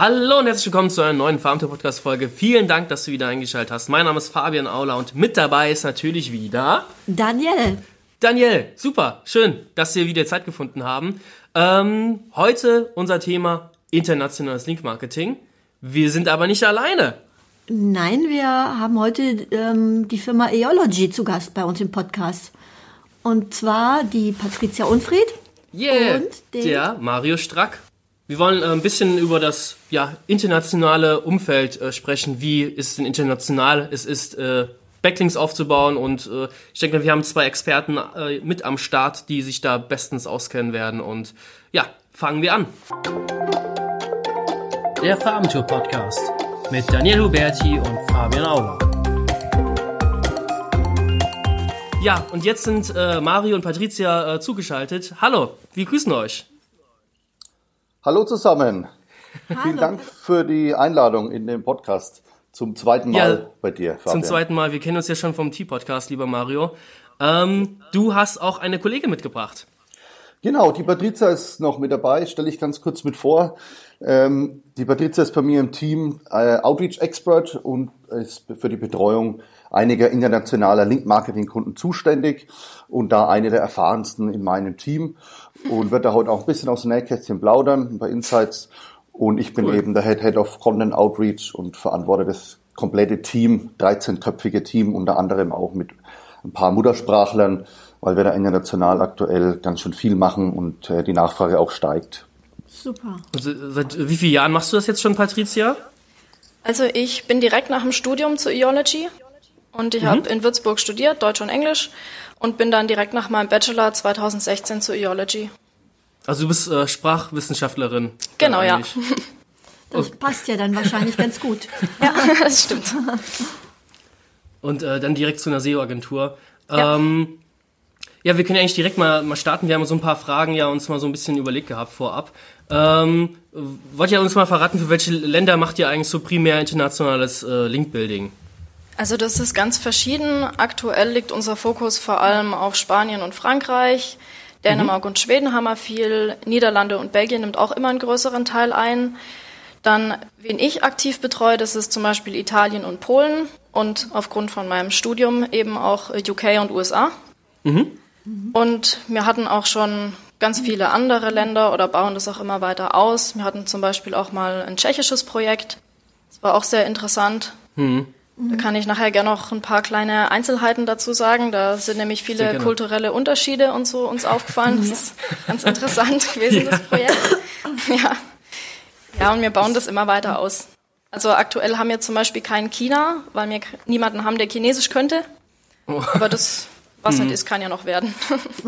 Hallo und herzlich willkommen zu einer neuen Farmtour Podcast Folge. Vielen Dank, dass du wieder eingeschaltet hast. Mein Name ist Fabian Aula und mit dabei ist natürlich wieder Daniel. Daniel, super, schön, dass wir wieder Zeit gefunden haben. Ähm, heute unser Thema internationales Link Marketing. Wir sind aber nicht alleine. Nein, wir haben heute ähm, die Firma Eology zu Gast bei uns im Podcast. Und zwar die Patricia Unfried. Yeah, und der Mario Strack. Wir wollen äh, ein bisschen über das ja, internationale Umfeld äh, sprechen. Wie ist es denn international? Es ist äh, Backlinks aufzubauen und äh, ich denke, wir haben zwei Experten mit am Start, die sich da bestens auskennen werden. Und ja, fangen wir an. Der Farbentour Podcast mit Daniel Huberti und Fabian Auler. Ja, und jetzt sind Mario und Patricia zugeschaltet. Hallo, wir grüßen euch. Hallo zusammen. Hallo. Vielen Dank für die Einladung in den Podcast zum zweiten Mal ja, bei dir, Fabian. Zum zweiten Mal. Wir kennen uns ja schon vom T-Podcast, lieber Mario. Ähm, du hast auch eine Kollegin mitgebracht. Genau, die Patrizia ist noch mit dabei, stelle ich ganz kurz mit vor. Ähm, die Patrizia ist bei mir im Team äh, Outreach Expert und ist für die Betreuung einiger internationaler Link-Marketing-Kunden zuständig und da eine der erfahrensten in meinem Team und wird da heute auch ein bisschen aus dem Nähkästchen plaudern bei Insights. Und ich bin cool. eben der Head, Head of Content Outreach und verantworte das komplette Team, 13-köpfige Team, unter anderem auch mit ein paar Muttersprachlern, weil wir da international aktuell ganz schön viel machen und äh, die Nachfrage auch steigt. Super. Also, seit wie vielen Jahren machst du das jetzt schon, Patricia? Also ich bin direkt nach dem Studium zur Eology und ich mhm. habe in Würzburg studiert, Deutsch und Englisch und bin dann direkt nach meinem Bachelor 2016 zur Eology. Also du bist äh, Sprachwissenschaftlerin. Genau, ja. Das passt ja dann wahrscheinlich ganz gut. ja, das stimmt. Und äh, dann direkt zu einer SEO-Agentur. Ja. Ähm, ja, wir können ja eigentlich direkt mal, mal starten. Wir haben so ein paar Fragen ja uns mal so ein bisschen überlegt gehabt vorab. Ähm, wollt ihr uns mal verraten, für welche Länder macht ihr eigentlich so primär internationales äh, Link-Building? Also das ist ganz verschieden. Aktuell liegt unser Fokus vor allem auf Spanien und Frankreich. Dänemark mhm. und Schweden haben wir viel. Niederlande und Belgien nimmt auch immer einen größeren Teil ein. Dann, wen ich aktiv betreue, das ist zum Beispiel Italien und Polen und aufgrund von meinem Studium eben auch UK und USA. Mhm. Und wir hatten auch schon ganz viele andere Länder oder bauen das auch immer weiter aus. Wir hatten zum Beispiel auch mal ein tschechisches Projekt. Das war auch sehr interessant. Mhm. Da kann ich nachher gerne noch ein paar kleine Einzelheiten dazu sagen. Da sind nämlich viele kulturelle Unterschiede und so uns aufgefallen. Das ist ganz interessant gewesen, ja. das Projekt. Ja. ja, und wir bauen das immer weiter aus. Also aktuell haben wir zum Beispiel kein China, weil wir niemanden haben, der Chinesisch könnte. Oh. Aber das, was hm. nicht ist, kann ja noch werden.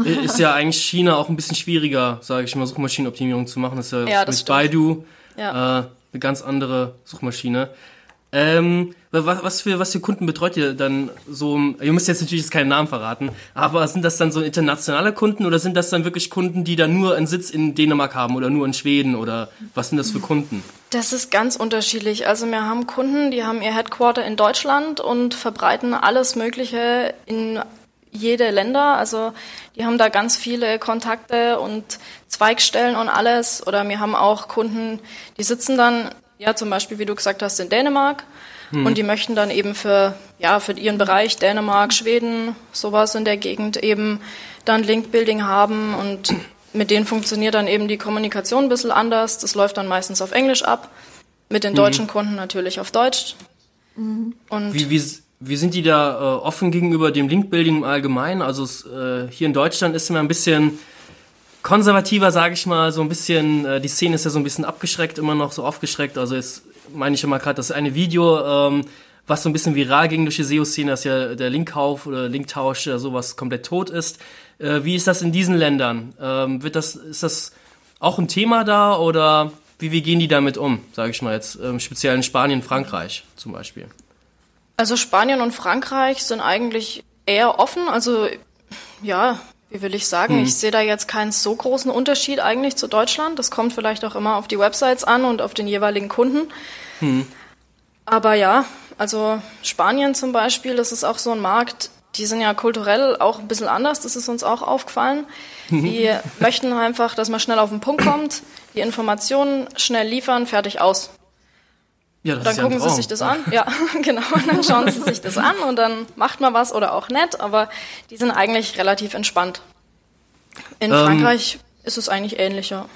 Ist ja eigentlich China auch ein bisschen schwieriger, sage ich mal, Suchmaschinenoptimierung zu machen. Das ist ja, ja das mit stimmt. Baidu ja. äh, eine ganz andere Suchmaschine. Ähm, was, für, was für Kunden betreut ihr dann so? Ihr müsst jetzt natürlich keinen Namen verraten, aber sind das dann so internationale Kunden oder sind das dann wirklich Kunden, die dann nur einen Sitz in Dänemark haben oder nur in Schweden oder was sind das für Kunden? Das ist ganz unterschiedlich. Also wir haben Kunden, die haben ihr Headquarter in Deutschland und verbreiten alles Mögliche in jede Länder. Also die haben da ganz viele Kontakte und Zweigstellen und alles. Oder wir haben auch Kunden, die sitzen dann ja, zum Beispiel, wie du gesagt hast, in Dänemark. Hm. Und die möchten dann eben für, ja, für ihren Bereich Dänemark, Schweden, sowas in der Gegend eben dann Link-Building haben und mit denen funktioniert dann eben die Kommunikation ein bisschen anders. Das läuft dann meistens auf Englisch ab, mit den mhm. deutschen Kunden natürlich auf Deutsch. Mhm. Und wie, wie, wie sind die da äh, offen gegenüber dem Link-Building im Allgemeinen? Also äh, hier in Deutschland ist immer ein bisschen konservativer, sage ich mal, so ein bisschen, äh, die Szene ist ja so ein bisschen abgeschreckt, immer noch so aufgeschreckt. Also jetzt meine ich immer gerade, das eine Video, ähm, was so ein bisschen viral ging durch die SEO-Szene, dass ja der Linkkauf oder Linktausch oder sowas komplett tot ist. Äh, wie ist das in diesen Ländern? Ähm, wird das, ist das auch ein Thema da oder wie, wie gehen die damit um, sage ich mal jetzt, ähm, speziell in Spanien, Frankreich zum Beispiel? Also Spanien und Frankreich sind eigentlich eher offen. Also ja, wie will ich sagen, hm. ich sehe da jetzt keinen so großen Unterschied eigentlich zu Deutschland. Das kommt vielleicht auch immer auf die Websites an und auf den jeweiligen Kunden. Hm. Aber ja, also Spanien zum Beispiel, das ist auch so ein Markt, die sind ja kulturell auch ein bisschen anders, das ist uns auch aufgefallen. Mhm. Die möchten einfach, dass man schnell auf den Punkt kommt, die Informationen schnell liefern, fertig aus. Ja, das dann ist gucken ja sie sich das an. Ja, genau. Und dann schauen sie sich das an und dann macht man was oder auch nett, aber die sind eigentlich relativ entspannt. In ähm, Frankreich ist es eigentlich ähnlicher.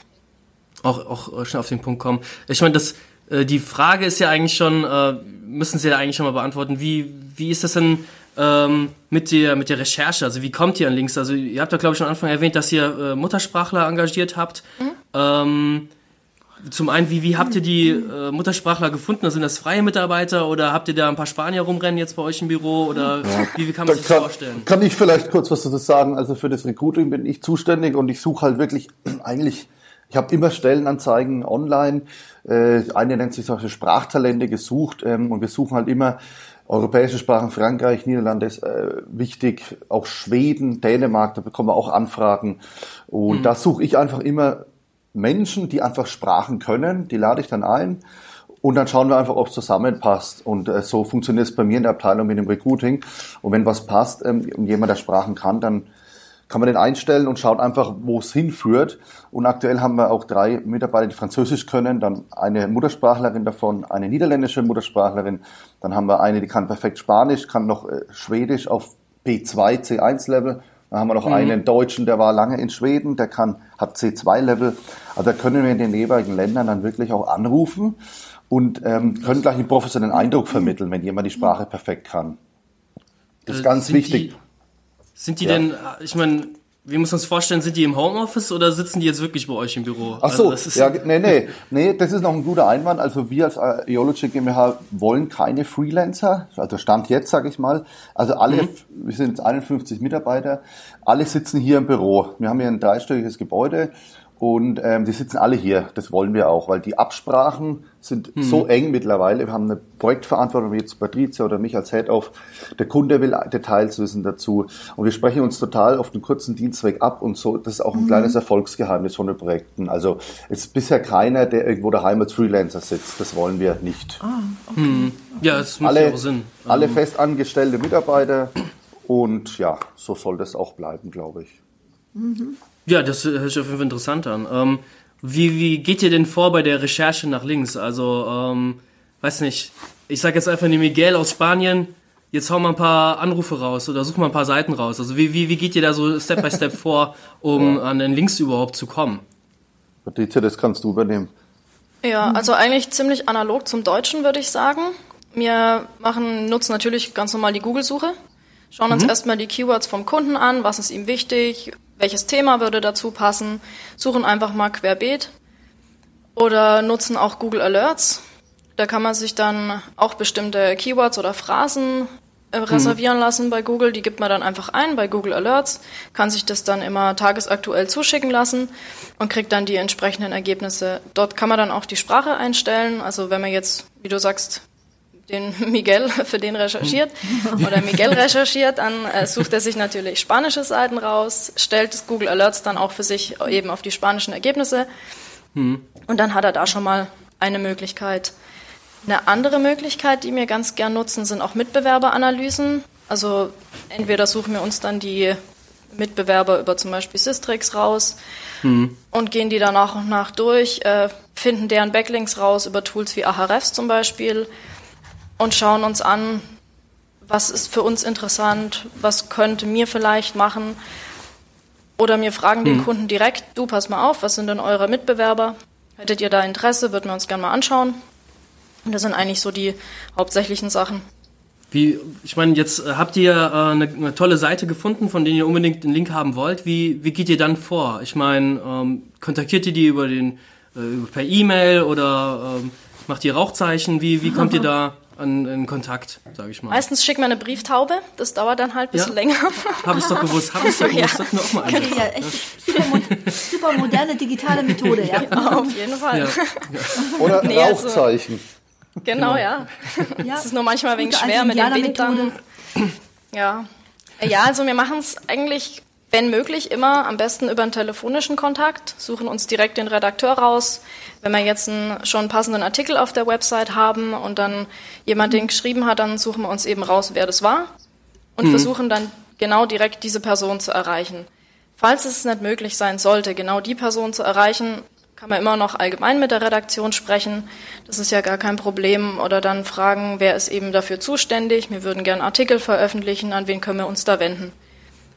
Auch, auch schnell auf den Punkt kommen. Ich meine, das, äh, die Frage ist ja eigentlich schon, äh, müssen Sie ja eigentlich schon mal beantworten, wie, wie ist das denn ähm, mit, der, mit der Recherche? Also wie kommt ihr an Links? Also ihr habt ja, glaube ich, schon am Anfang erwähnt, dass ihr äh, Muttersprachler engagiert habt. Mhm. Ähm, zum einen, wie, wie habt ihr die äh, Muttersprachler gefunden? Also sind das freie Mitarbeiter oder habt ihr da ein paar Spanier rumrennen jetzt bei euch im Büro? Oder ja. wie, wie kann man sich das vorstellen? Kann ich vielleicht kurz was dazu sagen? Also für das Recruiting bin ich zuständig und ich suche halt wirklich eigentlich, ich habe immer Stellenanzeigen online. Äh, eine nennt sich solche Sprachtalente gesucht ähm, und wir suchen halt immer europäische Sprachen, Frankreich, Niederlande ist äh, wichtig, auch Schweden, Dänemark, da bekommen wir auch Anfragen. Und mhm. da suche ich einfach immer Menschen, die einfach Sprachen können, die lade ich dann ein und dann schauen wir einfach, ob es zusammenpasst. Und äh, so funktioniert es bei mir in der Abteilung mit dem Recruiting. Und wenn was passt ähm, und jemand, der Sprachen kann, dann kann man den einstellen und schaut einfach, wo es hinführt. Und aktuell haben wir auch drei Mitarbeiter, die Französisch können, dann eine Muttersprachlerin davon, eine niederländische Muttersprachlerin, dann haben wir eine, die kann perfekt Spanisch, kann noch äh, Schwedisch auf B2, C1-Level dann haben wir noch mhm. einen Deutschen, der war lange in Schweden, der kann, hat C2-Level. Also da können wir in den jeweiligen Ländern dann wirklich auch anrufen und ähm, können gleich einen professionellen Eindruck vermitteln, wenn jemand die Sprache perfekt kann. Das ist äh, ganz wichtig. Die, sind die ja. denn, ich meine, wie muss man uns vorstellen, sind die im Homeoffice oder sitzen die jetzt wirklich bei euch im Büro? Ach so, also ja, nee, nee, nee, das ist noch ein guter Einwand. Also wir als Eology GmbH wollen keine Freelancer, also Stand jetzt, sage ich mal. Also alle, mhm. wir sind jetzt 51 Mitarbeiter, alle sitzen hier im Büro. Wir haben hier ein dreistöckiges Gebäude und ähm, die sitzen alle hier. Das wollen wir auch, weil die Absprachen sind mhm. so eng mittlerweile. Wir haben eine Projektverantwortung, wie jetzt Patricia oder mich als Head of. Der Kunde will Details wissen dazu. Und wir sprechen uns total auf den kurzen Dienstweg ab und so. Das ist auch ein mhm. kleines Erfolgsgeheimnis von den Projekten. Also es ist bisher keiner, der irgendwo daheim als Freelancer sitzt. Das wollen wir nicht. Ah, okay. Mhm. Ja, das macht alle, auch Sinn. Alle ähm. festangestellte Mitarbeiter. Und ja, so soll das auch bleiben, glaube ich. Mhm. Ja, das hört sich auf jeden Fall interessant an. Ähm, wie, wie geht ihr denn vor bei der Recherche nach links? Also, ähm, weiß nicht, ich sag jetzt einfach, die Miguel aus Spanien, jetzt hau mal ein paar Anrufe raus oder such mal ein paar Seiten raus. Also wie, wie, wie geht ihr da so Step by Step vor, um ja. an den Links überhaupt zu kommen? Patricia, das kannst du übernehmen. Ja, also eigentlich ziemlich analog zum Deutschen, würde ich sagen. Wir machen, nutzen natürlich ganz normal die Google-Suche, schauen uns mhm. erstmal die Keywords vom Kunden an, was ist ihm wichtig, welches Thema würde dazu passen, suchen einfach mal querbeet oder nutzen auch Google Alerts. Da kann man sich dann auch bestimmte Keywords oder Phrasen äh, reservieren mhm. lassen bei Google. Die gibt man dann einfach ein bei Google Alerts, kann sich das dann immer tagesaktuell zuschicken lassen und kriegt dann die entsprechenden Ergebnisse. Dort kann man dann auch die Sprache einstellen. Also wenn man jetzt, wie du sagst, den Miguel für den recherchiert oder Miguel recherchiert, dann äh, sucht er sich natürlich spanische Seiten raus, stellt das Google Alerts dann auch für sich eben auf die spanischen Ergebnisse hm. und dann hat er da schon mal eine Möglichkeit. Eine andere Möglichkeit, die wir ganz gern nutzen, sind auch Mitbewerberanalysen. Also entweder suchen wir uns dann die Mitbewerber über zum Beispiel Systrix raus hm. und gehen die dann nach und nach durch, äh, finden deren Backlinks raus über Tools wie Ahrefs zum Beispiel und schauen uns an, was ist für uns interessant, was könnte mir vielleicht machen. Oder wir fragen den hm. Kunden direkt, du pass mal auf, was sind denn eure Mitbewerber? Hättet ihr da Interesse, würden wir uns gerne mal anschauen. Und das sind eigentlich so die hauptsächlichen Sachen. Wie, ich meine, jetzt äh, habt ihr äh, eine, eine, tolle Seite gefunden, von der ihr unbedingt einen Link haben wollt. Wie, wie geht ihr dann vor? Ich meine, ähm, kontaktiert ihr die über den, äh, per E-Mail oder ähm, macht ihr Rauchzeichen? Wie, wie kommt ihr da an, in Kontakt, sage ich mal. Meistens schickt man eine Briefthaube, das dauert dann halt ein bisschen ja. länger. Habe ich doch gewusst, habe ich doch gewusst, ja. mir auch mal okay, ja, echt super, super, moderne digitale Methode, ja. ja auf jeden Fall. Ja. Oder nee, also Rauchzeichen. Also, genau, ja. Das ist nur manchmal wegen schwer mit dem Wind dann. Ja. Ja, also wir machen es eigentlich wenn möglich immer am besten über einen telefonischen Kontakt, suchen uns direkt den Redakteur raus. Wenn wir jetzt einen, schon einen passenden Artikel auf der Website haben und dann jemand den geschrieben hat, dann suchen wir uns eben raus, wer das war und mhm. versuchen dann genau direkt diese Person zu erreichen. Falls es nicht möglich sein sollte, genau die Person zu erreichen, kann man immer noch allgemein mit der Redaktion sprechen. Das ist ja gar kein Problem. Oder dann fragen, wer ist eben dafür zuständig? Wir würden gerne Artikel veröffentlichen. An wen können wir uns da wenden?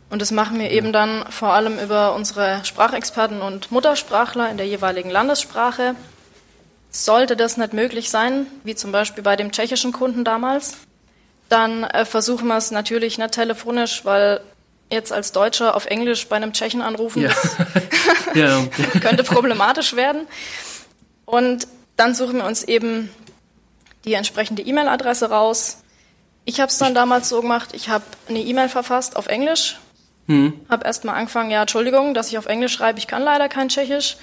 Und das machen wir eben dann vor allem über unsere Sprachexperten und Muttersprachler in der jeweiligen Landessprache. Sollte das nicht möglich sein, wie zum Beispiel bei dem tschechischen Kunden damals, dann äh, versuchen wir es natürlich nicht telefonisch, weil jetzt als Deutscher auf Englisch bei einem Tschechen anrufen, ja. ja. könnte problematisch werden. Und dann suchen wir uns eben die entsprechende E-Mail-Adresse raus. Ich habe es dann damals so gemacht, ich habe eine E-Mail verfasst auf Englisch, hm. habe erstmal angefangen, ja, Entschuldigung, dass ich auf Englisch schreibe, ich kann leider kein Tschechisch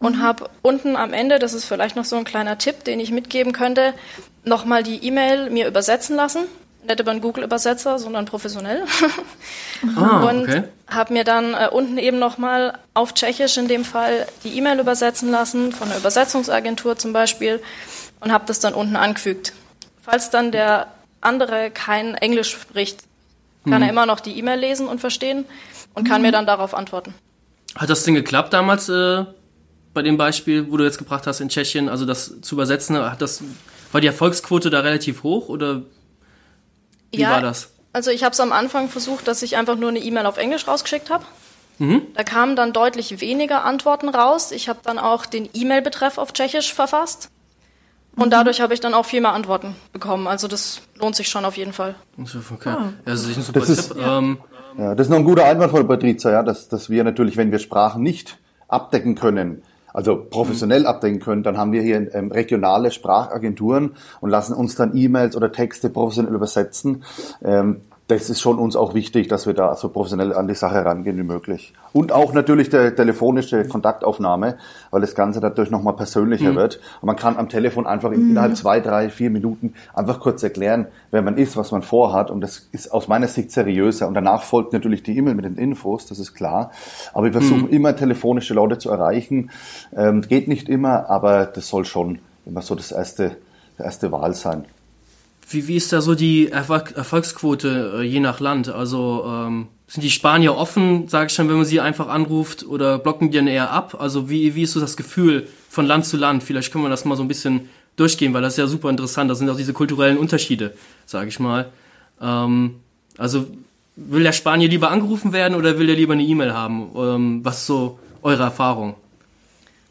und mhm. habe unten am Ende, das ist vielleicht noch so ein kleiner Tipp, den ich mitgeben könnte, nochmal die E-Mail mir übersetzen lassen. Nicht über einen Google-Übersetzer, sondern professionell. Ah, und okay. habe mir dann äh, unten eben nochmal auf Tschechisch in dem Fall die E-Mail übersetzen lassen, von einer Übersetzungsagentur zum Beispiel, und habe das dann unten angefügt. Falls dann der andere kein Englisch spricht, kann mhm. er immer noch die E-Mail lesen und verstehen und kann mhm. mir dann darauf antworten. Hat das denn geklappt damals äh, bei dem Beispiel, wo du jetzt gebracht hast in Tschechien, also das zu übersetzen, hat das, war die Erfolgsquote da relativ hoch oder wie ja, war das? Also ich habe es am Anfang versucht, dass ich einfach nur eine E-Mail auf Englisch rausgeschickt habe. Mhm. Da kamen dann deutlich weniger Antworten raus. Ich habe dann auch den E-Mail-Betreff auf Tschechisch verfasst. Und mhm. dadurch habe ich dann auch viel mehr Antworten bekommen. Also das lohnt sich schon auf jeden Fall. Okay. Ah. Das ist ein super das Tipp. Ist, ja. Ähm, ja, das ist noch ein guter Einwand von Patrizia, ja, dass, dass wir natürlich, wenn wir Sprachen nicht abdecken können, also professionell mhm. abdecken können, dann haben wir hier ähm, regionale Sprachagenturen und lassen uns dann E-Mails oder Texte professionell übersetzen. Ähm, das ist schon uns auch wichtig, dass wir da so professionell an die Sache rangehen wie möglich. Und auch natürlich der telefonische Kontaktaufnahme, weil das Ganze dadurch nochmal persönlicher mhm. wird. Und man kann am Telefon einfach mhm. innerhalb zwei, drei, vier Minuten einfach kurz erklären, wer man ist, was man vorhat. Und das ist aus meiner Sicht seriöser. Und danach folgt natürlich die E-Mail mit den Infos, das ist klar. Aber wir versuchen mhm. immer telefonische Leute zu erreichen. Ähm, geht nicht immer, aber das soll schon immer so das erste, der erste Wahl sein. Wie, wie ist da so die Erfolg Erfolgsquote äh, je nach Land? Also ähm, sind die Spanier offen, sage ich schon, wenn man sie einfach anruft oder blocken die dann eher ab? Also wie, wie ist so das Gefühl von Land zu Land? Vielleicht können wir das mal so ein bisschen durchgehen, weil das ist ja super interessant. Das sind auch diese kulturellen Unterschiede, sage ich mal. Ähm, also will der Spanier lieber angerufen werden oder will er lieber eine E-Mail haben? Ähm, was ist so eure Erfahrung?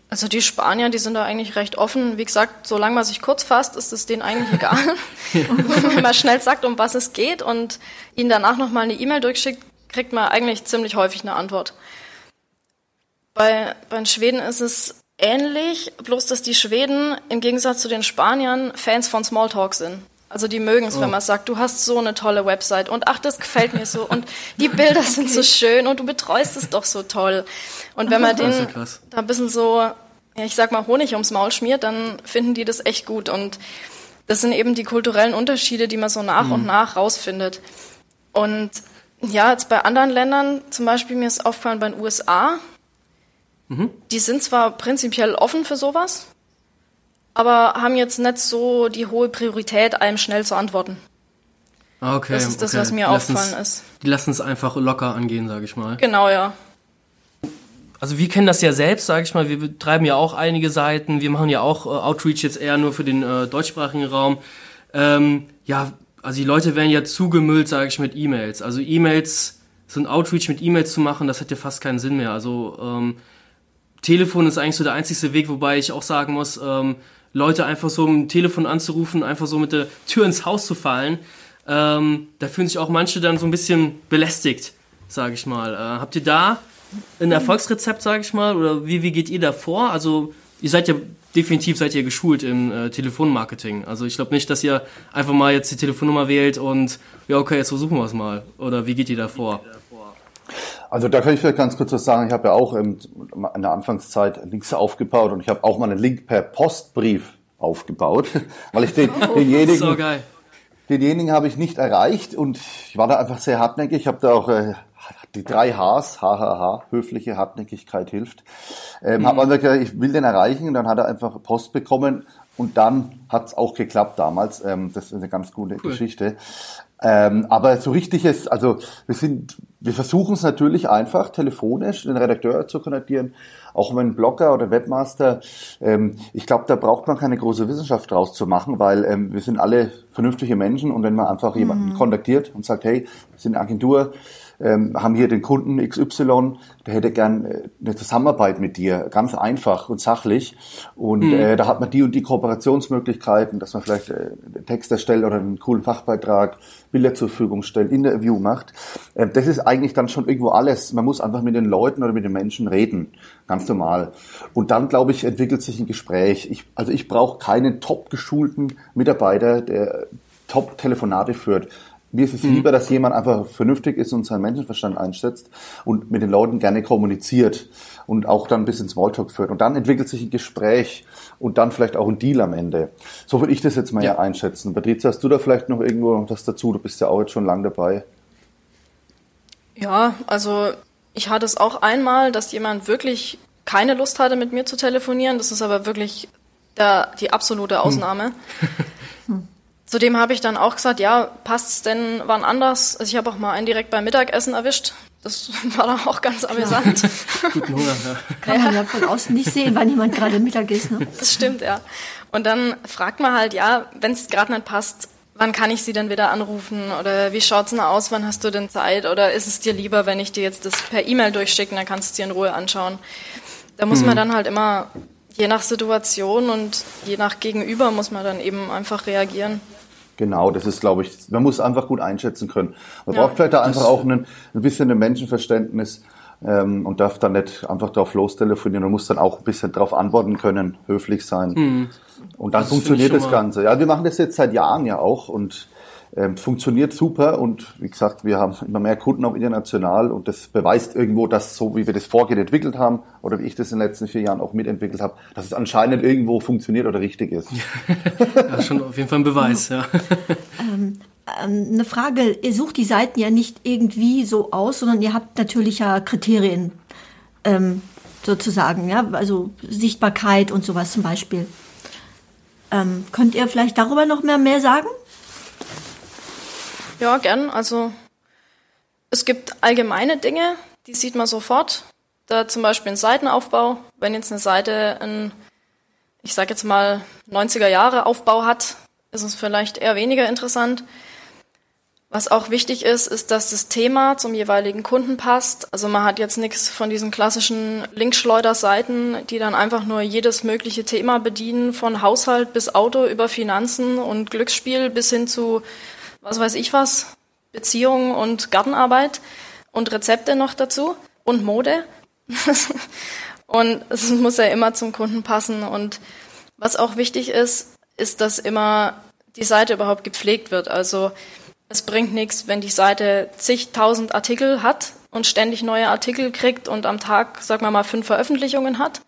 Also die Spanier, die sind da eigentlich recht offen. Wie gesagt, solange man sich kurz fasst, ist es denen eigentlich egal. Wenn man schnell sagt, um was es geht und ihnen danach nochmal eine E-Mail durchschickt, kriegt man eigentlich ziemlich häufig eine Antwort. Bei, bei den Schweden ist es ähnlich, bloß dass die Schweden im Gegensatz zu den Spaniern Fans von Smalltalk sind. Also die mögen es, oh. wenn man sagt, du hast so eine tolle Website und ach, das gefällt mir so und die Bilder okay. sind so schön und du betreust es doch so toll. Und wenn man denen da ein bisschen so, ja, ich sag mal, Honig ums Maul schmiert, dann finden die das echt gut. Und das sind eben die kulturellen Unterschiede, die man so nach mhm. und nach rausfindet. Und ja, jetzt bei anderen Ländern, zum Beispiel mir ist aufgefallen bei den USA, mhm. die sind zwar prinzipiell offen für sowas, aber haben jetzt nicht so die hohe Priorität, einem schnell zu antworten. Ah, okay. Das ist das, okay. was mir aufgefallen ist. Die lassen es einfach locker angehen, sage ich mal. Genau, ja. Also wir kennen das ja selbst, sage ich mal. Wir betreiben ja auch einige Seiten. Wir machen ja auch äh, Outreach jetzt eher nur für den äh, deutschsprachigen Raum. Ähm, ja, also die Leute werden ja zugemüllt, sage ich, mit E-Mails. Also E-Mails, so ein Outreach mit E-Mails zu machen, das hat ja fast keinen Sinn mehr. Also ähm, Telefon ist eigentlich so der einzige Weg, wobei ich auch sagen muss, ähm, Leute einfach so im Telefon anzurufen, einfach so mit der Tür ins Haus zu fallen. Ähm, da fühlen sich auch manche dann so ein bisschen belästigt, sage ich mal. Äh, habt ihr da ein Erfolgsrezept, sage ich mal, oder wie, wie geht ihr da vor? Also ihr seid ja definitiv seid ihr geschult im äh, Telefonmarketing. Also ich glaube nicht, dass ihr einfach mal jetzt die Telefonnummer wählt und ja okay, jetzt versuchen wir es mal. Oder wie geht ihr da vor? Also da kann ich vielleicht ganz kurz was sagen. Ich habe ja auch in der Anfangszeit Links aufgebaut und ich habe auch mal einen Link per Postbrief aufgebaut, weil ich den, oh, denjenigen, so geil. denjenigen habe ich nicht erreicht und ich war da einfach sehr hartnäckig. Ich habe da auch äh, die drei Hs, HHH, höfliche Hartnäckigkeit hilft. Ähm, mhm. Habe einfach gesagt, ich will den erreichen und dann hat er einfach Post bekommen und dann hat es auch geklappt damals. Ähm, das ist eine ganz gute cool. Geschichte. Ähm, aber so richtig ist, also wir sind, wir versuchen es natürlich einfach telefonisch den Redakteur zu kontaktieren. Auch wenn Blogger oder Webmaster, ähm, ich glaube, da braucht man keine große Wissenschaft draus zu machen, weil ähm, wir sind alle vernünftige Menschen und wenn man einfach jemanden mhm. kontaktiert und sagt, hey, wir sind eine Agentur, ähm, haben hier den Kunden XY, der hätte gern äh, eine Zusammenarbeit mit dir, ganz einfach und sachlich. Und mhm. äh, da hat man die und die Kooperationsmöglichkeiten, dass man vielleicht äh, einen Text erstellt oder einen coolen Fachbeitrag, Bilder zur Verfügung stellt, Interview macht. Äh, das ist eigentlich dann schon irgendwo alles. Man muss einfach mit den Leuten oder mit den Menschen reden, ganz normal. Und dann, glaube ich, entwickelt sich ein Gespräch. Ich, also ich brauche keinen top geschulten Mitarbeiter, der Top-Telefonate führt. Mir ist es mhm. lieber, dass jemand einfach vernünftig ist und seinen Menschenverstand einsetzt und mit den Leuten gerne kommuniziert und auch dann ein bisschen Smalltalk führt. Und dann entwickelt sich ein Gespräch und dann vielleicht auch ein Deal am Ende. So würde ich das jetzt mal ja. einschätzen. Patrizia, hast du da vielleicht noch irgendwo was dazu? Du bist ja auch jetzt schon lang dabei. Ja, also ich hatte es auch einmal, dass jemand wirklich keine Lust hatte, mit mir zu telefonieren. Das ist aber wirklich der, die absolute hm. Ausnahme. Hm. Zudem habe ich dann auch gesagt, ja, passt's denn wann anders? Also ich habe auch mal einen direkt beim Mittagessen erwischt. Das war dann auch ganz amüsant. Guten Hunger, ja. Kann man ja von außen nicht sehen, wann jemand gerade Mittag isst. Ne? Das stimmt, ja. Und dann fragt man halt, ja, wenn es gerade nicht passt, wann kann ich sie denn wieder anrufen? Oder wie schaut's denn aus? Wann hast du denn Zeit? Oder ist es dir lieber, wenn ich dir jetzt das per E-Mail durchschicke, dann kannst du es dir in Ruhe anschauen? Da muss hm. man dann halt immer, je nach Situation und je nach Gegenüber, muss man dann eben einfach reagieren. Genau, das ist, glaube ich, man muss einfach gut einschätzen können. Man ja, braucht vielleicht da einfach auch einen, ein bisschen ein Menschenverständnis ähm, und darf dann nicht einfach drauf lostelefonieren und muss dann auch ein bisschen darauf antworten können, höflich sein. Mhm. Und dann das funktioniert das Ganze. Ja, wir machen das jetzt seit Jahren ja auch und ähm, funktioniert super und wie gesagt, wir haben immer mehr Kunden auch international und das beweist irgendwo, dass so wie wir das Vorgehen entwickelt haben oder wie ich das in den letzten vier Jahren auch mitentwickelt habe, dass es anscheinend irgendwo funktioniert oder richtig ist. ja, schon auf jeden Fall ein Beweis, ja. Ähm, ähm, eine Frage, ihr sucht die Seiten ja nicht irgendwie so aus, sondern ihr habt natürlich ja Kriterien ähm, sozusagen, ja, also Sichtbarkeit und sowas zum Beispiel. Ähm, könnt ihr vielleicht darüber noch mehr, mehr sagen? Ja, gern. Also es gibt allgemeine Dinge, die sieht man sofort. Da zum Beispiel ein Seitenaufbau. Wenn jetzt eine Seite ein, ich sage jetzt mal 90er Jahre Aufbau hat, ist es vielleicht eher weniger interessant. Was auch wichtig ist, ist, dass das Thema zum jeweiligen Kunden passt. Also man hat jetzt nichts von diesen klassischen Linkschleuderseiten, die dann einfach nur jedes mögliche Thema bedienen, von Haushalt bis Auto über Finanzen und Glücksspiel bis hin zu was weiß ich was, Beziehungen und Gartenarbeit und Rezepte noch dazu und Mode. und es muss ja immer zum Kunden passen. Und was auch wichtig ist, ist, dass immer die Seite überhaupt gepflegt wird. Also es bringt nichts, wenn die Seite zigtausend Artikel hat und ständig neue Artikel kriegt und am Tag, sagen wir mal, fünf Veröffentlichungen hat.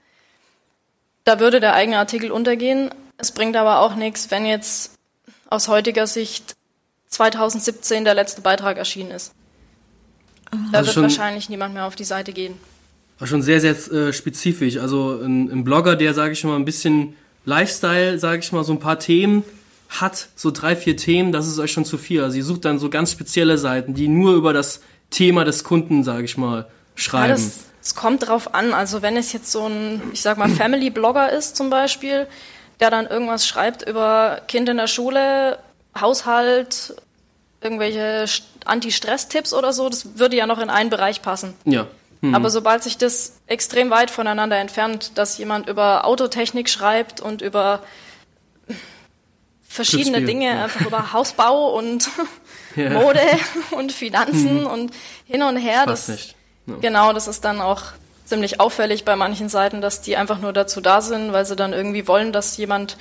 Da würde der eigene Artikel untergehen. Es bringt aber auch nichts, wenn jetzt aus heutiger Sicht 2017 der letzte Beitrag erschienen ist. Da also wird wahrscheinlich niemand mehr auf die Seite gehen. War schon sehr, sehr äh, spezifisch. Also ein, ein, Blogger, der, sage ich mal, ein bisschen Lifestyle, sage ich mal, so ein paar Themen hat, so drei, vier Themen, das ist euch schon zu viel. Also ihr sucht dann so ganz spezielle Seiten, die nur über das Thema des Kunden, sage ich mal, schreiben. Ja, es kommt drauf an. Also wenn es jetzt so ein, ich sag mal, Family-Blogger ist zum Beispiel, der dann irgendwas schreibt über Kind in der Schule, Haushalt, irgendwelche Anti-Stress-Tipps oder so, das würde ja noch in einen Bereich passen. Ja. Mhm. Aber sobald sich das extrem weit voneinander entfernt, dass jemand über Autotechnik schreibt und über verschiedene Glücksspiel, Dinge, ja. einfach über Hausbau und ja. Mode und Finanzen mhm. und hin und her, das, das nicht. Ja. genau, das ist dann auch ziemlich auffällig bei manchen Seiten, dass die einfach nur dazu da sind, weil sie dann irgendwie wollen, dass jemand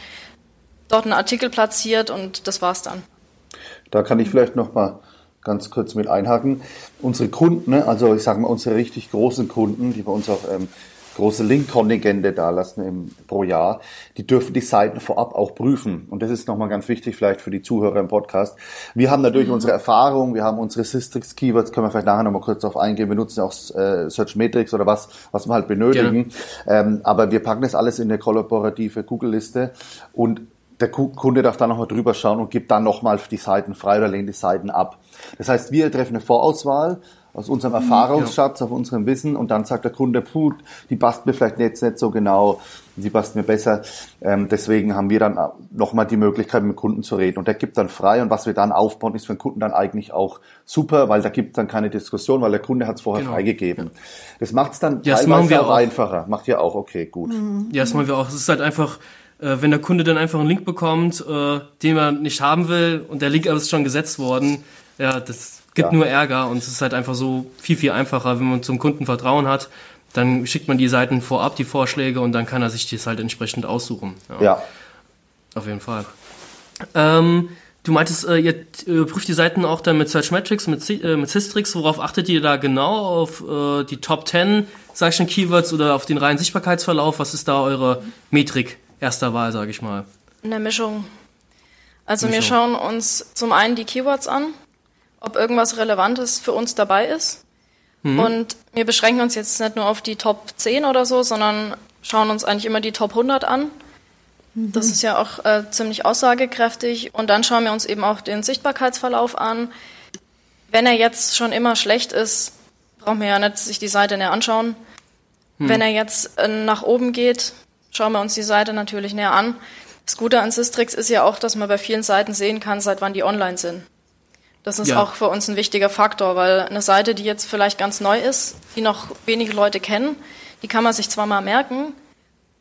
dort einen Artikel platziert und das war's dann. Da kann ich vielleicht noch mal ganz kurz mit einhaken. Unsere Kunden, ne, also ich sage mal unsere richtig großen Kunden, die bei uns auch ähm, große Link-Kontingente dalassen im, pro Jahr, die dürfen die Seiten vorab auch prüfen. Und das ist nochmal ganz wichtig vielleicht für die Zuhörer im Podcast. Wir haben natürlich mhm. unsere Erfahrung, wir haben unsere Systrix-Keywords, können wir vielleicht nachher nochmal kurz darauf eingehen. Wir nutzen auch äh, Search Matrix oder was, was wir halt benötigen. Ähm, aber wir packen das alles in eine kollaborative Google-Liste und der Kunde darf dann nochmal drüber schauen und gibt dann nochmal die Seiten frei oder lehnt die Seiten ab. Das heißt, wir treffen eine Vorauswahl aus unserem Erfahrungsschatz, ja. auf unserem Wissen und dann sagt der Kunde, puh, die passt mir vielleicht jetzt nicht so genau, die passt mir besser. Ähm, deswegen haben wir dann nochmal die Möglichkeit, mit dem Kunden zu reden und der gibt dann frei und was wir dann aufbauen, ist für den Kunden dann eigentlich auch super, weil da gibt es dann keine Diskussion, weil der Kunde hat es vorher genau. freigegeben. Das macht es dann ja, das machen wir auch, auch einfacher. Macht ihr auch, okay, gut. Mhm. Ja, das machen wir auch. Es ist halt einfach äh, wenn der Kunde dann einfach einen Link bekommt, äh, den er nicht haben will und der Link ist schon gesetzt worden, ja, das gibt ja. nur Ärger und es ist halt einfach so viel, viel einfacher, wenn man zum Kunden Vertrauen hat. Dann schickt man die Seiten vorab, die Vorschläge, und dann kann er sich das halt entsprechend aussuchen. Ja. ja. Auf jeden Fall. Ähm, du meintest, äh, ihr äh, prüft die Seiten auch dann mit Searchmetrics, mit, äh, mit Systrix. Worauf achtet ihr da genau? Auf äh, die Top 10, sag ich schon, Keywords oder auf den reinen Sichtbarkeitsverlauf? Was ist da eure Metrik erster Wahl, sage ich mal? Eine Mischung. Also Mischung. wir schauen uns zum einen die Keywords an, ob irgendwas Relevantes für uns dabei ist. Mhm. Und wir beschränken uns jetzt nicht nur auf die Top 10 oder so, sondern schauen uns eigentlich immer die Top 100 an. Mhm. Das ist ja auch äh, ziemlich aussagekräftig. Und dann schauen wir uns eben auch den Sichtbarkeitsverlauf an. Wenn er jetzt schon immer schlecht ist, brauchen wir ja nicht sich die Seite näher anschauen. Mhm. Wenn er jetzt äh, nach oben geht, schauen wir uns die Seite natürlich näher an. Das Gute an Systrix ist ja auch, dass man bei vielen Seiten sehen kann, seit wann die online sind. Das ist ja. auch für uns ein wichtiger Faktor, weil eine Seite, die jetzt vielleicht ganz neu ist, die noch wenige Leute kennen, die kann man sich zwar mal merken,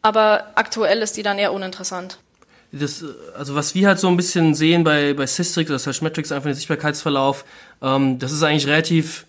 aber aktuell ist die dann eher uninteressant. Das, also was wir halt so ein bisschen sehen bei, bei Systrix oder Searchmetrics, einfach den Sichtbarkeitsverlauf, ähm, das ist eigentlich relativ,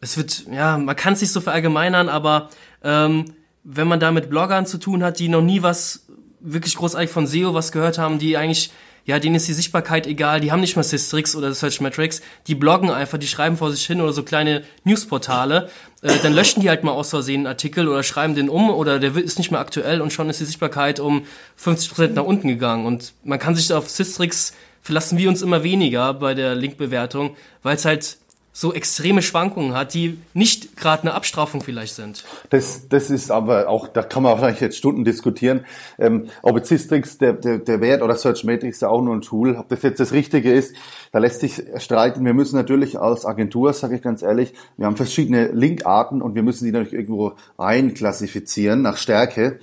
es wird, ja, man kann es nicht so verallgemeinern, aber ähm, wenn man da mit Bloggern zu tun hat, die noch nie was wirklich großartig von SEO was gehört haben, die eigentlich ja, denen ist die Sichtbarkeit egal, die haben nicht mal Systrix oder Searchmetrics, die bloggen einfach, die schreiben vor sich hin oder so kleine Newsportale, äh, dann löschen die halt mal aus Versehen einen Artikel oder schreiben den um oder der ist nicht mehr aktuell und schon ist die Sichtbarkeit um 50% nach unten gegangen. Und man kann sich auf Systrix verlassen wir uns immer weniger bei der Linkbewertung, weil es halt so extreme Schwankungen hat, die nicht gerade eine Abstrafung vielleicht sind. Das, das ist aber auch, da kann man wahrscheinlich jetzt Stunden diskutieren, ähm, ob jetzt Systrix der, der, der Wert oder Searchmetrics ja auch nur ein Tool, ob das jetzt das Richtige ist, da lässt sich streiten. Wir müssen natürlich als Agentur, sage ich ganz ehrlich, wir haben verschiedene Linkarten und wir müssen die natürlich irgendwo einklassifizieren nach Stärke.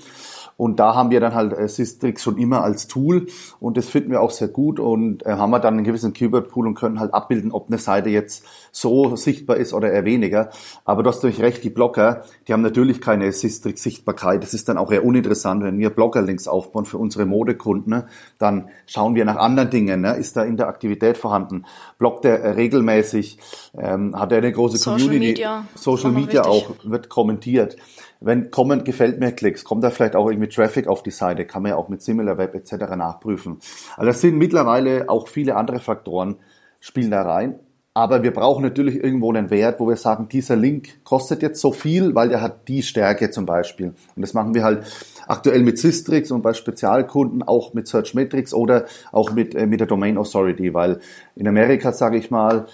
Und da haben wir dann halt äh, Systrix schon immer als Tool und das finden wir auch sehr gut und äh, haben wir dann einen gewissen Keyword-Pool und können halt abbilden, ob eine Seite jetzt so sichtbar ist oder eher weniger. Aber du hast natürlich recht, die Blogger, die haben natürlich keine Systrix-Sichtbarkeit. Das ist dann auch eher uninteressant, wenn wir Blogger-Links aufbauen für unsere Modekunden. Ne? Dann schauen wir nach anderen Dingen. Ne? Ist da Interaktivität vorhanden? Bloggt er äh, regelmäßig? Ähm, hat er eine große Social Community? Media. Social Media auch, wird kommentiert wenn kommen gefällt mir Klicks, kommt da vielleicht auch irgendwie Traffic auf die Seite, kann man ja auch mit SimilarWeb etc. nachprüfen. Also das sind mittlerweile auch viele andere Faktoren spielen da rein. Aber wir brauchen natürlich irgendwo einen Wert, wo wir sagen, dieser Link kostet jetzt so viel, weil der hat die Stärke zum Beispiel. Und das machen wir halt aktuell mit Systrix und bei Spezialkunden auch mit Searchmetrics oder auch mit, äh, mit der Domain Authority, weil in Amerika, sage ich mal,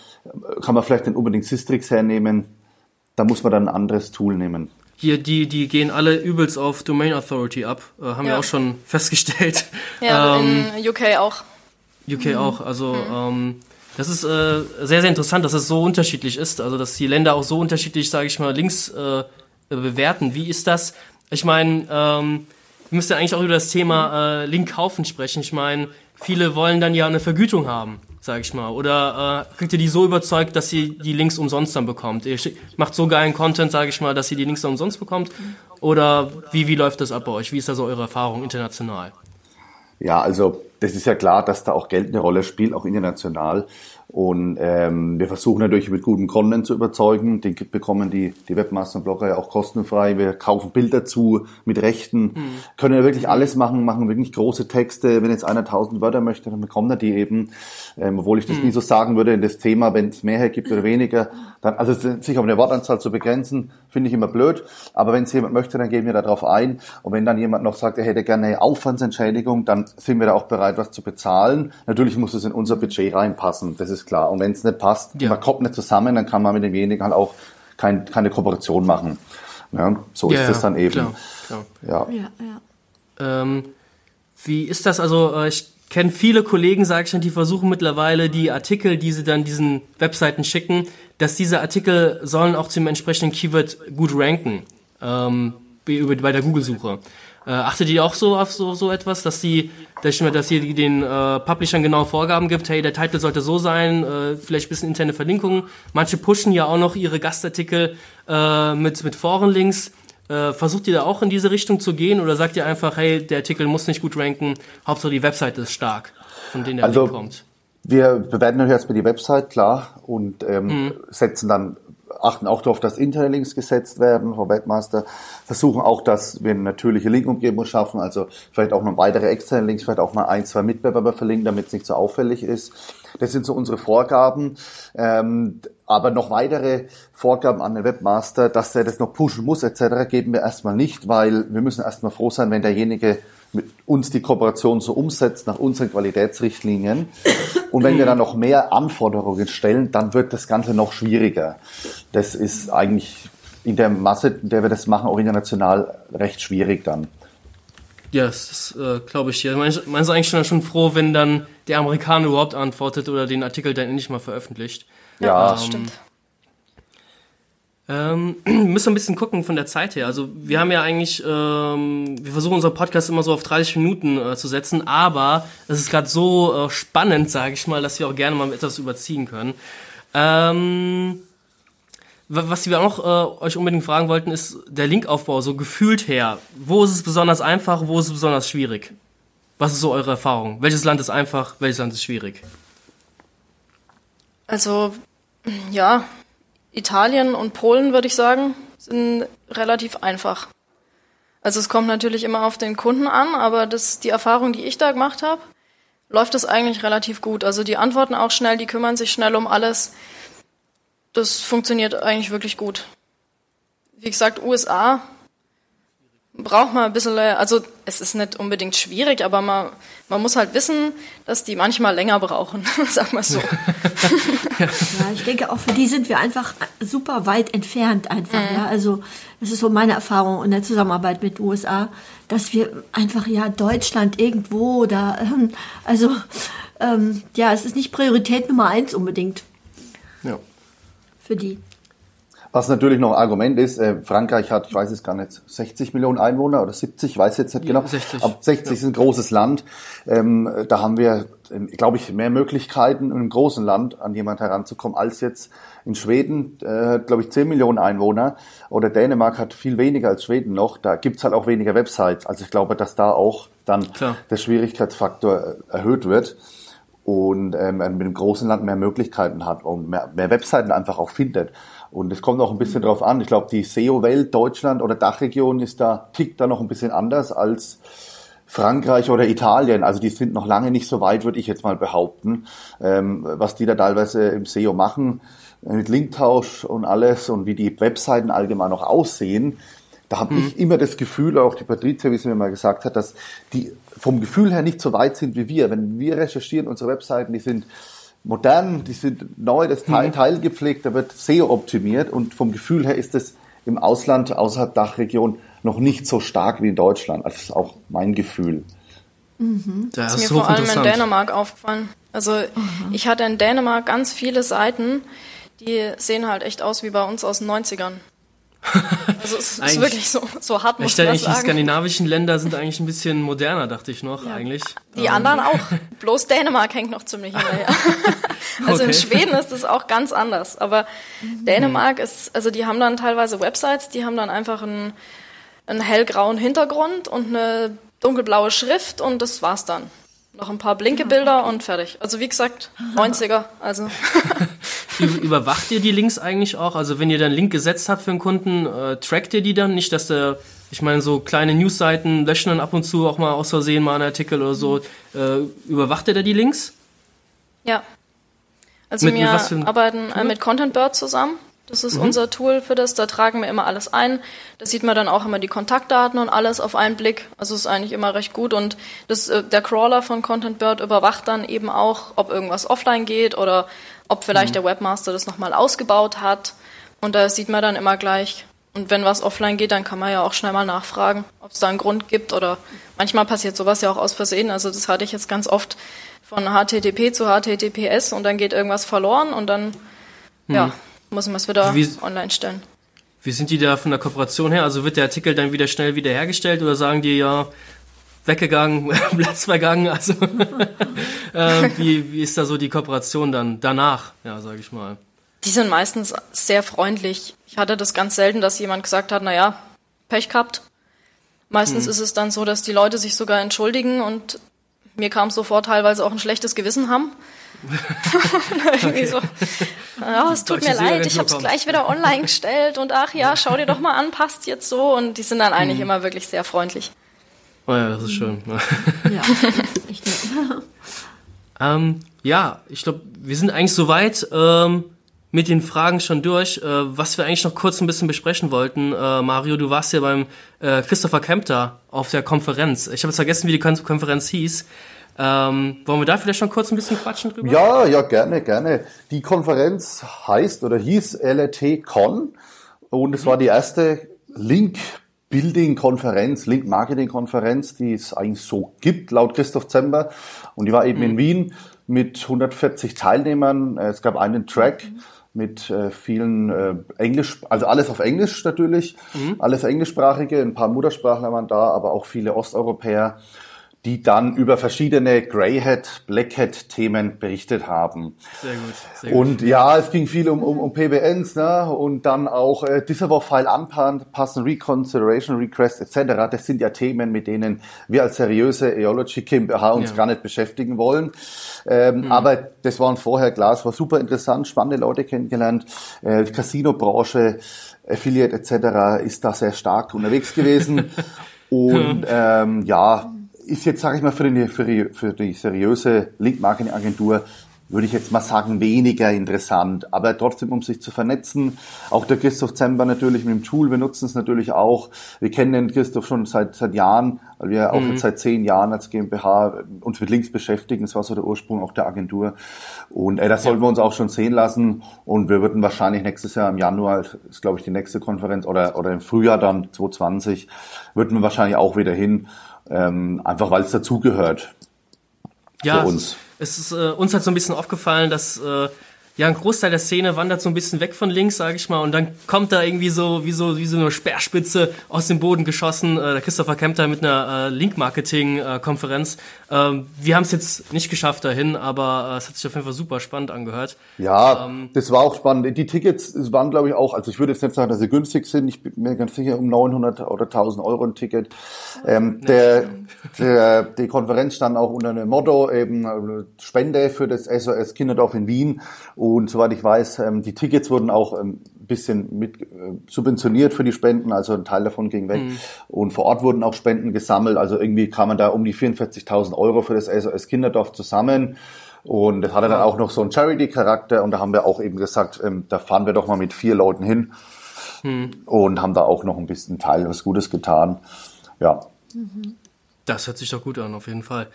kann man vielleicht nicht unbedingt Systrix hernehmen, da muss man dann ein anderes Tool nehmen. Hier, die, die gehen alle übelst auf Domain Authority ab. Äh, haben ja. wir auch schon festgestellt. Ja, ähm, in UK auch. UK mhm. auch. Also, mhm. ähm, das ist äh, sehr, sehr interessant, dass es so unterschiedlich ist. Also, dass die Länder auch so unterschiedlich, sage ich mal, Links äh, bewerten. Wie ist das? Ich meine, ähm, wir müssen ja eigentlich auch über das Thema äh, Link kaufen sprechen. Ich meine, viele wollen dann ja eine Vergütung haben sag ich mal? Oder äh, kriegt ihr die so überzeugt, dass sie die Links umsonst dann bekommt? Ihr macht so geilen Content, sage ich mal, dass sie die Links dann umsonst bekommt? Oder wie, wie läuft das ab bei euch? Wie ist da so eure Erfahrung international? Ja, also das ist ja klar, dass da auch Geld eine Rolle spielt, auch international. Und ähm, wir versuchen natürlich mit gutem Content zu überzeugen. Den bekommen die, die Webmaster und Blogger ja auch kostenfrei. Wir kaufen Bilder zu mit Rechten, mhm. können ja wirklich alles machen, machen wirklich große Texte. Wenn jetzt einer tausend Wörter möchte, dann bekommt er die eben. Ähm, obwohl ich das mhm. nie so sagen würde in das Thema, wenn es mehr hergibt oder weniger. Dann, also sich auf eine Wortanzahl zu begrenzen, finde ich immer blöd. Aber wenn es jemand möchte, dann gehen wir darauf ein. Und wenn dann jemand noch sagt, er hätte gerne eine Aufwandsentschädigung, dann sind wir da auch bereit, was zu bezahlen. Natürlich muss es in unser Budget reinpassen. Das ist klar. Und wenn es nicht passt, ja. man kommt nicht zusammen, dann kann man mit demjenigen halt auch kein, keine Kooperation machen. Ja, so ja, ist es dann eben. Klar, klar. Ja. ja, ja. Ähm, wie ist das? Also, äh, ich kenne viele Kollegen, sage ich schon, die versuchen mittlerweile die Artikel, die sie dann diesen Webseiten schicken, dass diese Artikel sollen auch zum entsprechenden Keyword gut ranken ähm, bei der Google-Suche. Äh, achtet ihr auch so auf so, so etwas, dass die, dass, dass ihr den äh, Publishern genau Vorgaben gibt, hey, der Titel sollte so sein, äh, vielleicht bisschen interne Verlinkungen. Manche pushen ja auch noch ihre Gastartikel äh, mit, mit Forenlinks. Äh, versucht ihr da auch in diese Richtung zu gehen oder sagt ihr einfach, hey, der Artikel muss nicht gut ranken, Hauptsache die Webseite ist stark, von denen der also, Link kommt? Wir bewerten natürlich erstmal die Website, klar, und ähm, mhm. setzen dann achten auch darauf, dass interne Links gesetzt werden vom Webmaster, versuchen auch, dass wir eine natürliche Linkumgebung schaffen, also vielleicht auch noch weitere externe Links, vielleicht auch mal ein, zwei Mitbewerber verlinken, damit es nicht so auffällig ist. Das sind so unsere Vorgaben. Ähm, aber noch weitere Vorgaben an den Webmaster, dass er das noch pushen muss etc., geben wir erstmal nicht, weil wir müssen erstmal froh sein, wenn derjenige mit uns die Kooperation so umsetzt nach unseren Qualitätsrichtlinien. Und wenn wir dann noch mehr Anforderungen stellen, dann wird das Ganze noch schwieriger. Das ist eigentlich in der Masse, in der wir das machen, auch international recht schwierig dann. Ja, das äh, glaube ich dir. Meinst, meinst du eigentlich schon, schon froh, wenn dann der Amerikaner überhaupt antwortet oder den Artikel dann endlich mal veröffentlicht? Ja, ja das ähm, stimmt. Ähm, müssen ein bisschen gucken von der Zeit her. Also wir haben ja eigentlich, ähm, wir versuchen unseren Podcast immer so auf 30 Minuten äh, zu setzen, aber es ist gerade so äh, spannend, sage ich mal, dass wir auch gerne mal etwas überziehen können. Ähm, was wir auch äh, euch unbedingt fragen wollten, ist der Linkaufbau, so gefühlt her. Wo ist es besonders einfach, wo ist es besonders schwierig? Was ist so eure Erfahrung? Welches Land ist einfach, welches Land ist schwierig? Also, ja, Italien und Polen, würde ich sagen, sind relativ einfach. Also es kommt natürlich immer auf den Kunden an, aber das, die Erfahrung, die ich da gemacht habe, läuft es eigentlich relativ gut. Also die antworten auch schnell, die kümmern sich schnell um alles. Das funktioniert eigentlich wirklich gut. Wie gesagt, USA braucht man ein bisschen, also es ist nicht unbedingt schwierig, aber man, man muss halt wissen, dass die manchmal länger brauchen, sag mal so. ja, ich denke, auch für die sind wir einfach super weit entfernt einfach, mhm. ja. Also, das ist so meine Erfahrung in der Zusammenarbeit mit den USA, dass wir einfach, ja, Deutschland irgendwo da, ähm, also, ähm, ja, es ist nicht Priorität Nummer eins unbedingt. Ja. Für die. Was natürlich noch ein Argument ist, äh, Frankreich hat, ich weiß es gar nicht, 60 Millionen Einwohner oder 70, ich weiß jetzt nicht genau. 60. Aber 60 ja. ist ein großes Land. Ähm, da haben wir, ähm, glaube ich, mehr Möglichkeiten, in einem großen Land an jemand heranzukommen, als jetzt in Schweden, äh, glaube ich, 10 Millionen Einwohner. Oder Dänemark hat viel weniger als Schweden noch. Da gibt's halt auch weniger Websites. Also ich glaube, dass da auch dann Klar. der Schwierigkeitsfaktor äh, erhöht wird und ähm, mit einem großen Land mehr Möglichkeiten hat und mehr, mehr Webseiten einfach auch findet. Und es kommt auch ein bisschen drauf an. Ich glaube, die SEO-Welt Deutschland oder Dachregion ist da, tickt da noch ein bisschen anders als Frankreich oder Italien. Also die sind noch lange nicht so weit, würde ich jetzt mal behaupten, ähm, was die da teilweise im SEO machen äh, mit Linktausch und alles und wie die Webseiten allgemein noch aussehen. Da habe mhm. ich immer das Gefühl, auch die Patrizia, wie sie mir mal gesagt hat, dass die vom Gefühl her nicht so weit sind wie wir. Wenn wir recherchieren, unsere Webseiten, die sind modern, die sind neu, das Teil, mhm. Teil gepflegt, da wird SEO optimiert und vom Gefühl her ist es im Ausland, außerhalb Dachregion, noch nicht so stark wie in Deutschland. Also das ist auch mein Gefühl. Mhm. Das, ist mir vor allem in Dänemark aufgefallen. Also mhm. ich hatte in Dänemark ganz viele Seiten, die sehen halt echt aus wie bei uns aus den 90ern. Also es ist wirklich so, so hart, muss ich das sagen. Die skandinavischen Länder sind eigentlich ein bisschen moderner, dachte ich noch, ja. eigentlich. Die ähm. anderen auch. Bloß Dänemark hängt noch ziemlich hinterher. also okay. in Schweden ist es auch ganz anders. Aber mhm. Dänemark ist, also die haben dann teilweise Websites, die haben dann einfach einen, einen hellgrauen Hintergrund und eine dunkelblaue Schrift und das war's dann. Noch ein paar Blinkebilder und fertig. Also wie gesagt, 90er. Also. Überwacht ihr die Links eigentlich auch? Also wenn ihr dann einen Link gesetzt habt für einen Kunden, äh, trackt ihr die dann? Nicht, dass der, ich meine, so kleine Newsseiten löschen dann ab und zu auch mal aus Versehen mal einen Artikel oder so. Äh, überwacht ihr da die Links? Ja. Also mit, wir mit arbeiten äh, mit ContentBird zusammen. Das ist mhm. unser Tool für das. Da tragen wir immer alles ein. Da sieht man dann auch immer die Kontaktdaten und alles auf einen Blick. Also ist eigentlich immer recht gut. Und das, äh, der Crawler von ContentBird überwacht dann eben auch, ob irgendwas offline geht oder ob vielleicht mhm. der Webmaster das nochmal ausgebaut hat. Und da sieht man dann immer gleich, Und wenn was offline geht, dann kann man ja auch schnell mal nachfragen, ob es da einen Grund gibt oder manchmal passiert sowas ja auch aus Versehen. Also das hatte ich jetzt ganz oft von HTTP zu HTTPS und dann geht irgendwas verloren und dann hm. ja, muss man es wieder wie, online stellen. Wie sind die da von der Kooperation her? Also wird der Artikel dann wieder schnell wiederhergestellt oder sagen die ja, weggegangen, Platz vergangen. Also äh, wie, wie ist da so die Kooperation dann danach, ja, sage ich mal. Die sind meistens sehr freundlich. Ich hatte das ganz selten, dass jemand gesagt hat, naja, Pech gehabt. Meistens hm. ist es dann so, dass die Leute sich sogar entschuldigen und mir kam es so vor, teilweise auch ein schlechtes Gewissen haben. okay. so, ja, es tut mir leid, ich habe es gleich wieder online gestellt und ach ja, schau dir doch mal an, passt jetzt so und die sind dann eigentlich hm. immer wirklich sehr freundlich. Oh ja, das ist schön. ja, echt ähm, ja, ich glaube, wir sind eigentlich soweit ähm, mit den Fragen schon durch. Äh, was wir eigentlich noch kurz ein bisschen besprechen wollten, äh, Mario, du warst ja beim äh, Christopher Kempter auf der Konferenz. Ich habe jetzt vergessen, wie die Kon Konferenz hieß. Ähm, wollen wir da vielleicht schon kurz ein bisschen quatschen drüber? Ja, ja, gerne, gerne. Die Konferenz heißt oder hieß LRT Con und es war die erste Link Building-Konferenz, Link-Marketing-Konferenz, die es eigentlich so gibt, laut Christoph Zember. Und die war eben mhm. in Wien mit 140 Teilnehmern. Äh, es gab einen Track mhm. mit äh, vielen äh, Englisch, also alles auf Englisch natürlich, mhm. alles englischsprachige, ein paar Muttersprachler waren da, aber auch viele Osteuropäer die dann über verschiedene Greyhead, Blackhead-Themen berichtet haben. Sehr gut. Sehr gut. Und ja, es ging viel um, um, um PBNs ne? und dann auch äh, Disavow-File anpassen, Reconsideration Request etc. Das sind ja Themen, mit denen wir als seriöse Eology GmbH uns ja. gar nicht beschäftigen wollen. Ähm, mhm. Aber das waren vorher klar, es war super interessant, spannende Leute kennengelernt, äh, Casino-Branche, Affiliate etc. ist da sehr stark unterwegs gewesen. und ähm, ja, ist jetzt, sage ich mal, für die, für die, für die seriöse Link-Marketing-Agentur würde ich jetzt mal sagen, weniger interessant. Aber trotzdem, um sich zu vernetzen. Auch der Christoph Zember natürlich mit dem Tool. Wir nutzen es natürlich auch. Wir kennen den Christoph schon seit, seit Jahren, weil wir auch mhm. jetzt seit zehn Jahren als GmbH uns mit Links beschäftigen. Das war so der Ursprung auch der Agentur. Und äh, das sollten wir uns auch schon sehen lassen. Und wir würden wahrscheinlich nächstes Jahr im Januar, ist glaube ich die nächste Konferenz, oder, oder im Frühjahr dann 2020, würden wir wahrscheinlich auch wieder hin ähm, einfach weil es dazugehört ja, für uns. Es ist äh, uns hat so ein bisschen aufgefallen, dass äh, ja, ein Großteil der Szene wandert so ein bisschen weg von links, sage ich mal, und dann kommt da irgendwie so wie so wie so eine Speerspitze aus dem Boden geschossen. Äh, der Christopher Kempter mit einer äh, Link-Marketing-Konferenz. Ähm, wir haben es jetzt nicht geschafft dahin, aber äh, es hat sich auf jeden Fall super spannend angehört. Ja, ähm, das war auch spannend. Die Tickets waren, glaube ich, auch, also ich würde jetzt nicht sagen, dass sie günstig sind. Ich bin mir ganz sicher um 900 oder 1000 Euro ein Ticket. Ähm, der, der, die Konferenz stand auch unter einem Motto eben äh, Spende für das SOS Kinderdorf in Wien. Und soweit ich weiß, ähm, die Tickets wurden auch ein ähm, bisschen mit äh, subventioniert für die Spenden, also ein Teil davon ging weg. Mhm. Und vor Ort wurden auch Spenden gesammelt. Also irgendwie kam man da um die 44.000 Euro für das SOS Kinderdorf zusammen. Und das hatte dann auch noch so einen Charity-Charakter. Und da haben wir auch eben gesagt, ähm, da fahren wir doch mal mit vier Leuten hin. Mhm. Und haben da auch noch ein bisschen Teil was Gutes getan. Ja. Das hört sich doch gut an, auf jeden Fall.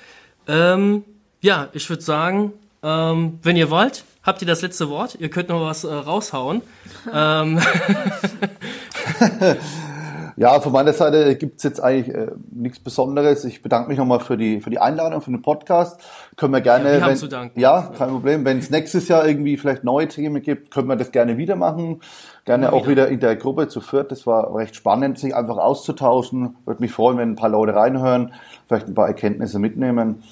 Ähm, ja, ich würde sagen, ähm, wenn ihr wollt, habt ihr das letzte Wort. Ihr könnt noch was äh, raushauen. ähm. ja, von meiner Seite gibt's jetzt eigentlich äh, nichts Besonderes. Ich bedanke mich nochmal für die, für die Einladung, für den Podcast. Können wir gerne. Ja, wir wenn, zu danken. Ja, kein Problem. Wenn es nächstes Jahr irgendwie vielleicht neue Themen gibt, können wir das gerne wieder machen. Gerne ja, auch wieder. wieder in der Gruppe zu viert. Das war recht spannend, sich einfach auszutauschen. Würde mich freuen, wenn ein paar Leute reinhören, vielleicht ein paar Erkenntnisse mitnehmen.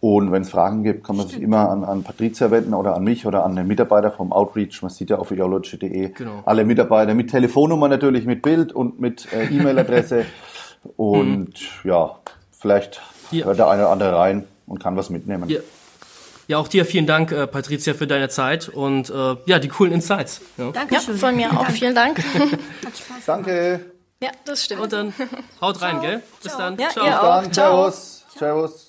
Und wenn es Fragen gibt, kann man Stimmt. sich immer an, an Patricia wenden oder an mich oder an den Mitarbeiter vom Outreach. Man sieht ja auf ideology.de genau. alle Mitarbeiter mit Telefonnummer natürlich, mit Bild und mit äh, E-Mail-Adresse. und mhm. ja, vielleicht ja. hört der eine oder andere rein und kann was mitnehmen. Ja. Ja, auch dir vielen Dank, äh, Patricia, für deine Zeit und äh, ja, die coolen Insights. Ja. Dankeschön. Ja, von mir auch. Vielen Dank. Hat Spaß Danke. Ja, das stimmt. Und dann haut rein, Ciao. gell? Bis Ciao. dann. Ja, Ciao. Bis dann. Ciao. Servus. Servus.